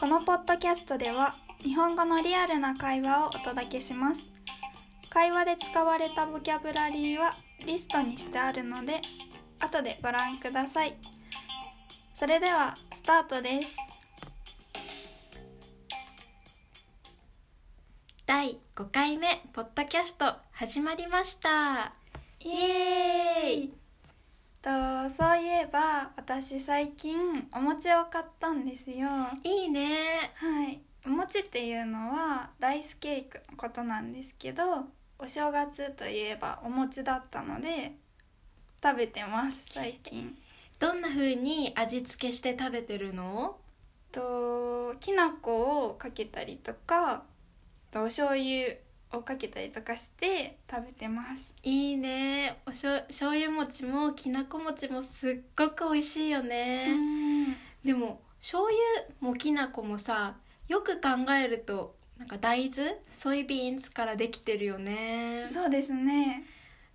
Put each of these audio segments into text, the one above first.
このポッドキャストでは日本語のリアルな会話をお届けします。会話で使われたボキャブラリーはリストにしてあるので後でご覧ください。それではスタートです。第5回目ポッドキャスト始まりました。イエーイとそういえば私最近お餅を買ったんですよ。いいね。はい。お餅っていうのはライスケークのことなんですけどお正月といえばお餅だったので食べてます最近。どんな風に味付けして食べてるの？ときな粉をかけたりとかとお醤油をかけたりとかして食べてます。いいね。おしょ醤油餅もきなこ餅もすっごく美味しいよね、でも醤油もきなこもさよく考えるとなんか大豆？ソイビーンズからできてるよね。そうですね。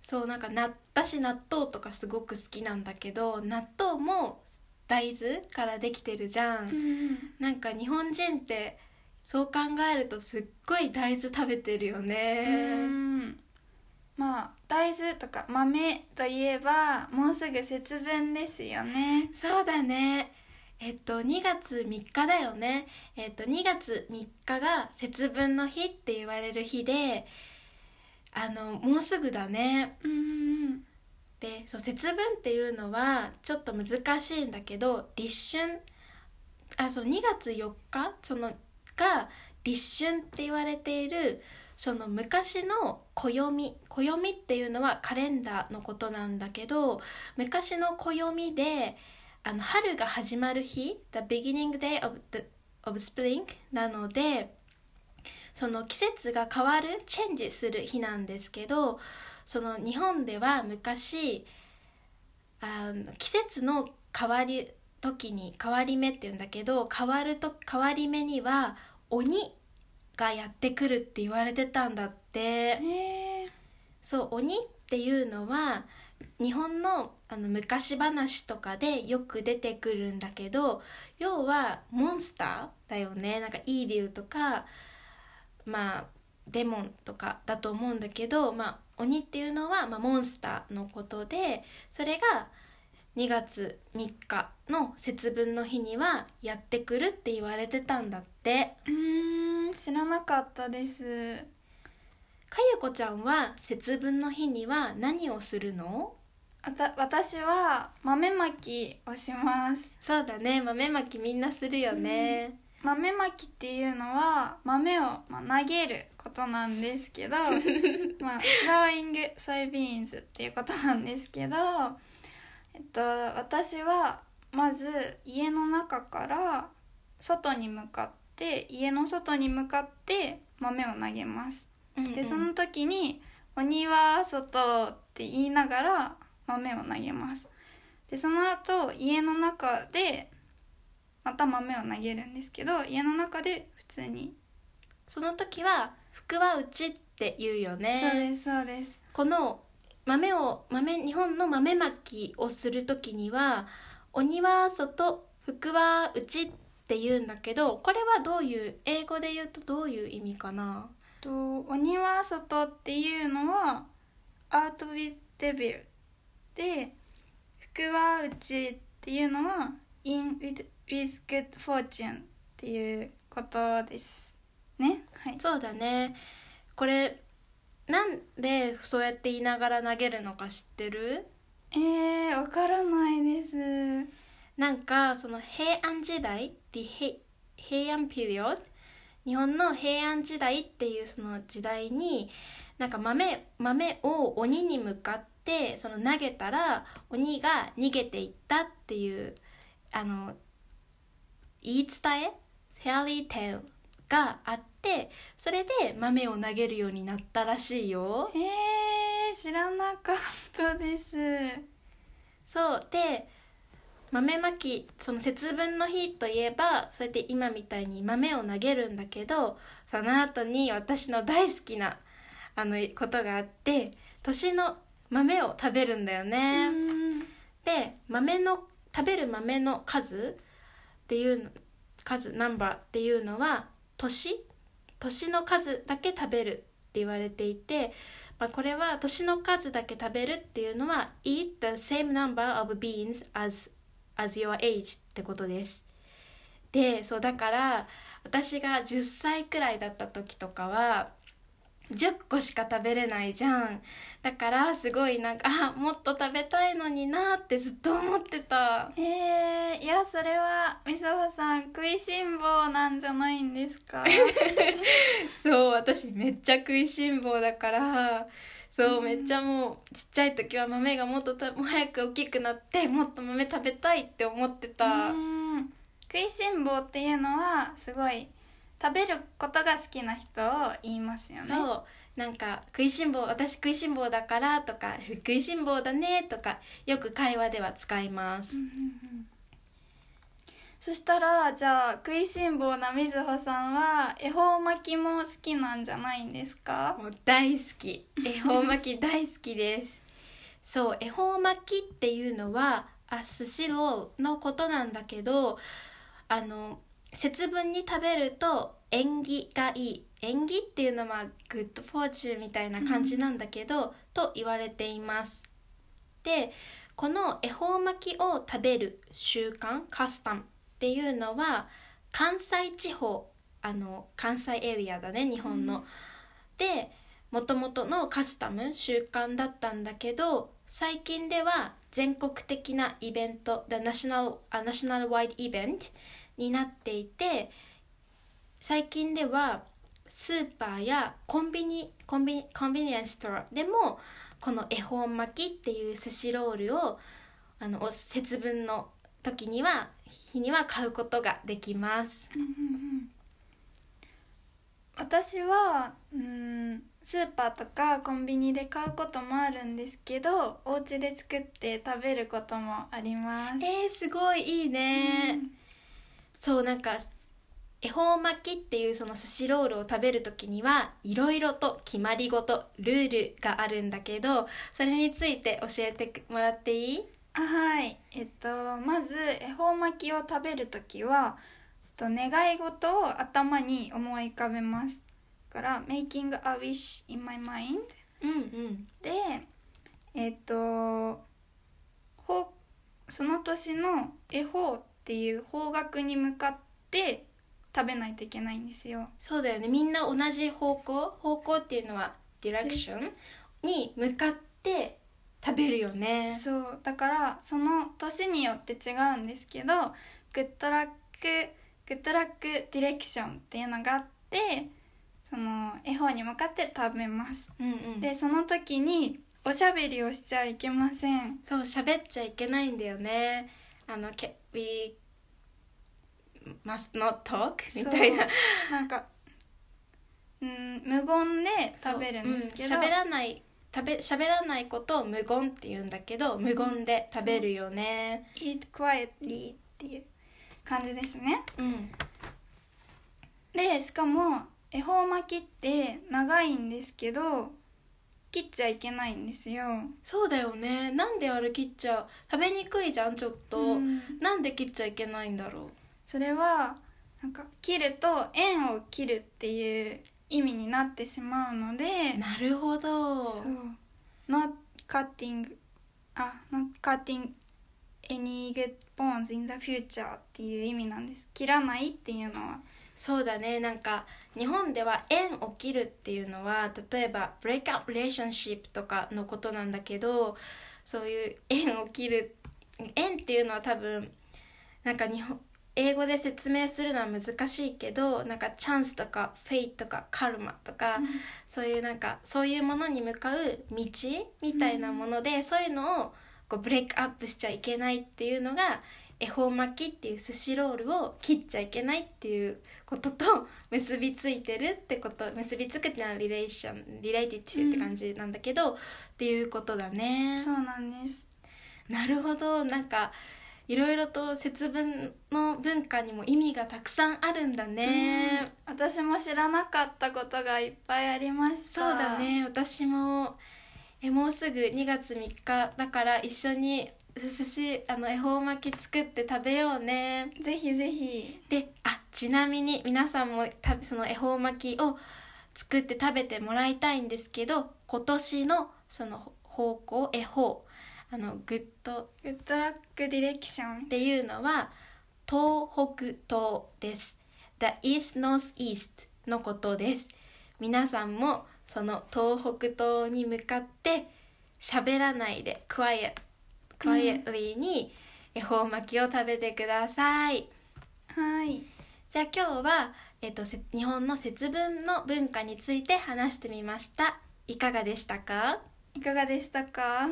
そうなんかな私納豆とかすごく好きなんだけど納豆も大豆からできてるじゃん、うん。なんか日本人ってそう考えるとすっごい大豆食べてるよね、うん。まあ大豆とか豆といえばもうすぐ節分ですよね。そうだね。えっと2月3日だよね。えっと2月3日が節分の日って言われる日であのもうすぐだね。うん。でそう節分っていうのはちょっと難しいんだけど立春あそう2月4日？そのが立春って言われているその昔の暦暦っていうのはカレンダーのことなんだけど昔の暦であの春が始まる日 The beginning day of, the, of spring なのでその季節が変わるチェンジする日なんですけどその日本では昔あの季節の変わり時に変わり目っていうんだけど変わると変わり目には鬼がやってくるって言われてたんだって。そう鬼っていうのは日本のあの昔話とかでよく出てくるんだけど要はモンスターだよね。なんかイービルとかまあデモンとかだと思うんだけど、まあ、鬼っていうのは、まあ、モンスターのことでそれが2月3日の節分の日にはやってくるって言われてたんだって。うーん知らなかったです。かゆこちゃんは節分の日には何をするの？あた私は豆まきをします。そうだね豆まきみんなするよね、豆まきっていうのは豆を、まあ、投げることなんですけど。まあ throwing soybeans っていうことなんですけどえっと私はまず家の中から外に向かって家の外に向かって豆を投げます。うんうん。でその時に「鬼は外」って言いながら豆を投げます。でその後家の中でまた豆を投げるんですけど家の中で普通に、その時は「福は内」って言うよね。そうですそうです。この豆を豆日本の豆まきをする時には「鬼は外福は内」って言うんだけどこれはどういう英語で言うとどういう意味かな？と「鬼は外」っていうのは「out with devil」で「福は内」っていうのは「in with, with good fortune」っていうことですね。はい。そうだね。これなんでそうやって言いながら投げるのか知ってる？えー、わからないです。なんかその平安時代 The 平平安ピリオド？日本の平安時代っていうその時代になんか豆豆を鬼に向かってその投げたら鬼が逃げていったっていうあの言い伝え？フェアリーテールがあってそれで豆を投げるようになったらしいよ。えー、知らなかったですそうで豆まきその節分の日といえばそうやって今みたいに豆を投げるんだけどその後に私の大好きなあのことがあって年の豆を食べるんだよね。で豆の食べる豆の数っていうの数ナンバーっていうのは年？年の数だけ食べるって言われていて、まあ、これは年の数だけ食べるっていうのは eat the same number of beans as, as your age ってことです。でそうだから私が10歳くらいだった時とかは10個しか食べれないじゃん。だからすごいなんかあもっと食べたいのになってずっと思ってた。えー、いやそれはみそほさん食いしん坊なんじゃないんですか？そう私めっちゃ食いしん坊だから。そう、めっちゃもうちっちゃい時は豆がもっとたもう早く大きくなってもっと豆食べたいって思ってた、うん。食いしん坊っていうのはすごい食べることが好きな人を言いますよね。そう。なんか食いしん坊私食いしん坊だからとか食いしん坊だねとかよく会話では使います、そしたらじゃあ食いしん坊なみずほさんは恵方巻きも好きなんじゃないんですか？もう大好き。恵方巻き大好きです。そう恵方巻きっていうのはあ寿司ローのことなんだけどあの節分に食べると縁起がいい。縁起っていうのはグッドフォーチュンみたいな感じなんだけど、と言われています。でこの恵方巻きを食べる習慣カスタムっていうのは関西地方あの関西エリアだね日本の、でもともとのカスタム習慣だったんだけど最近では全国的なイベント The National, a National Wide Event になっていて最近ではスーパーやコンビニコンビニコンビニエンスストアでもこの恵方巻きっていう寿司ロールをあのお節分の時には日には買うことができます。私はうんスーパーとかコンビニで買うこともあるんですけどお家で作って食べることもあります。えー、すごいいいね、そうなんか恵方巻きっていうその寿司ロールを食べる時にはいろいろと決まり事ルールがあるんだけどそれについて教えてもらっていい？あはい。えっとまず恵方巻きを食べる時はえっと願い事を頭に思い浮かべますだから「making a wish in my mind うんうん」でえっとほその年の恵方っていう方角に向かって食べないといけないんですよ。そうだよね。みんな同じ方向？方向っていうのはディレクションに向かって食べるよね。そう。だからその年によって違うんですけどグッドラックグッドラックディレクションっていうのがあってその絵本に向かって食べます。うんうん。でその時におしゃべりをしちゃいけません。そう喋っちゃいけないんだよねあのけ We must not talk? みたいな。なんかうん無言で食べるんですけど、うん喋らない食べ喋らないことを無言って言うんだけど無言で食べるよね。eat quietly っていう感じですね。うん。でしかも恵方巻きって長いんですけど切っちゃいけないんですよ。そうだよね。なんであれ切っちゃう食べにくいじゃんちょっと、うん。なんで切っちゃいけないんだろそれはなんか切ると円を切るっていう意味になってしまうのでうなるほど。そう。not cutting あ not cutting any good bones in the future っていう意味なんです。切らないっていうのは。そうだね。なんか日本では縁を切るっていうのは例えば break up relationship とかのことなんだけどそういう縁を切る縁っていうのは多分なんか日本英語で説明するのは難しいけどなんかチャンスとかフェイとかカルマとか、そういうなんかそういうものに向かう道みたいなもので、そういうのをこうブレイクアップしちゃいけないっていうのが恵方巻きっていう寿司ロールを切っちゃいけないっていうことと結びついてるってこと結びつくっていうのはリレーションリレイティッチって感じなんだけど、っていうことだね。そうなんです。なるほど。なんかいろいろと節分の文化にも意味がたくさんあるんだね、うん。私も知らなかったことがいっぱいありました。そうだね。私もえもうすぐ2月3日だから一緒に寿司あの恵方巻き作って食べようね。ぜひぜひ。であちなみに皆さんもたその恵方巻きを作って食べてもらいたいんですけど今年のその方向恵方あのグッドグッドラックディレクション。っていうのは東北東です。The East North East のことです。皆さんもその東北東に向かって喋らないで quiet quietly に恵方巻きを食べてください、はい。じゃあ今日は、えっと、せ日本の節分の文化について話してみました。いかがでしたか？いかがでしたか？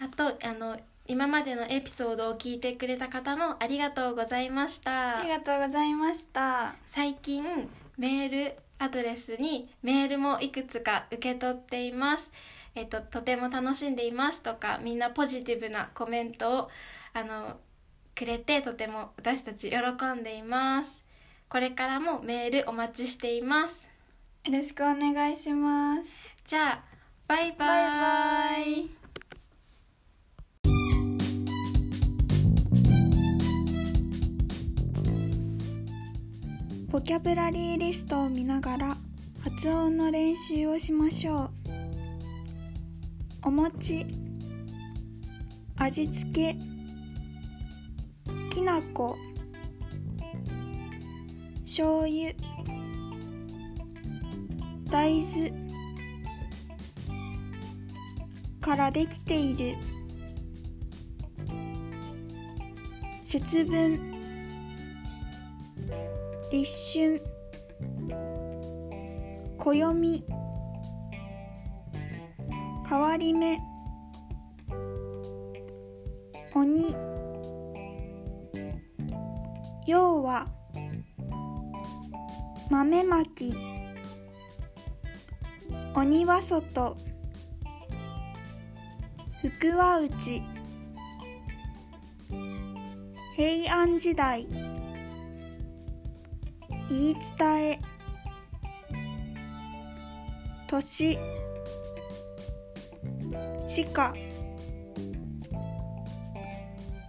あとあの今までのエピソードを聞いてくれた方もありがとうございました。ありがとうございました。最近メールアドレスにメールもいくつか受け取っていますえっととても楽しんでいますとかみんなポジティブなコメントをあのくれてとても私たち喜んでいます。これからもメールお待ちしています。よろしくお願いします。じゃあバイババイイバイ。ボキャブラリーリストを見ながら発音の練習をしましょうお餅味付けきなこ醤油大豆からできている節分立春暦。変わり目。鬼。要は豆まき。鬼は外。福は内。平安時代。言い伝え。年。鹿。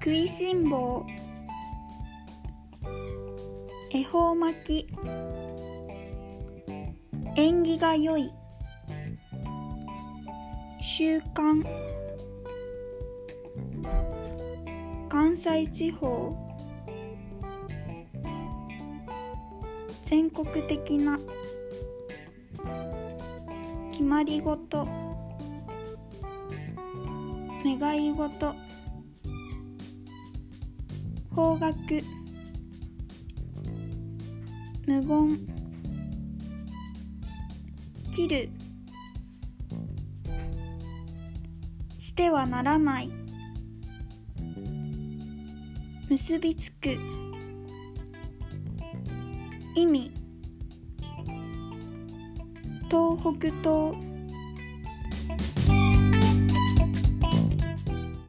食いしん坊。恵方巻き。縁起が良い。習慣関西地方。全国的な。決まりごと願い事。方角。無言。切る。してはならない。結びつく。意味。東北東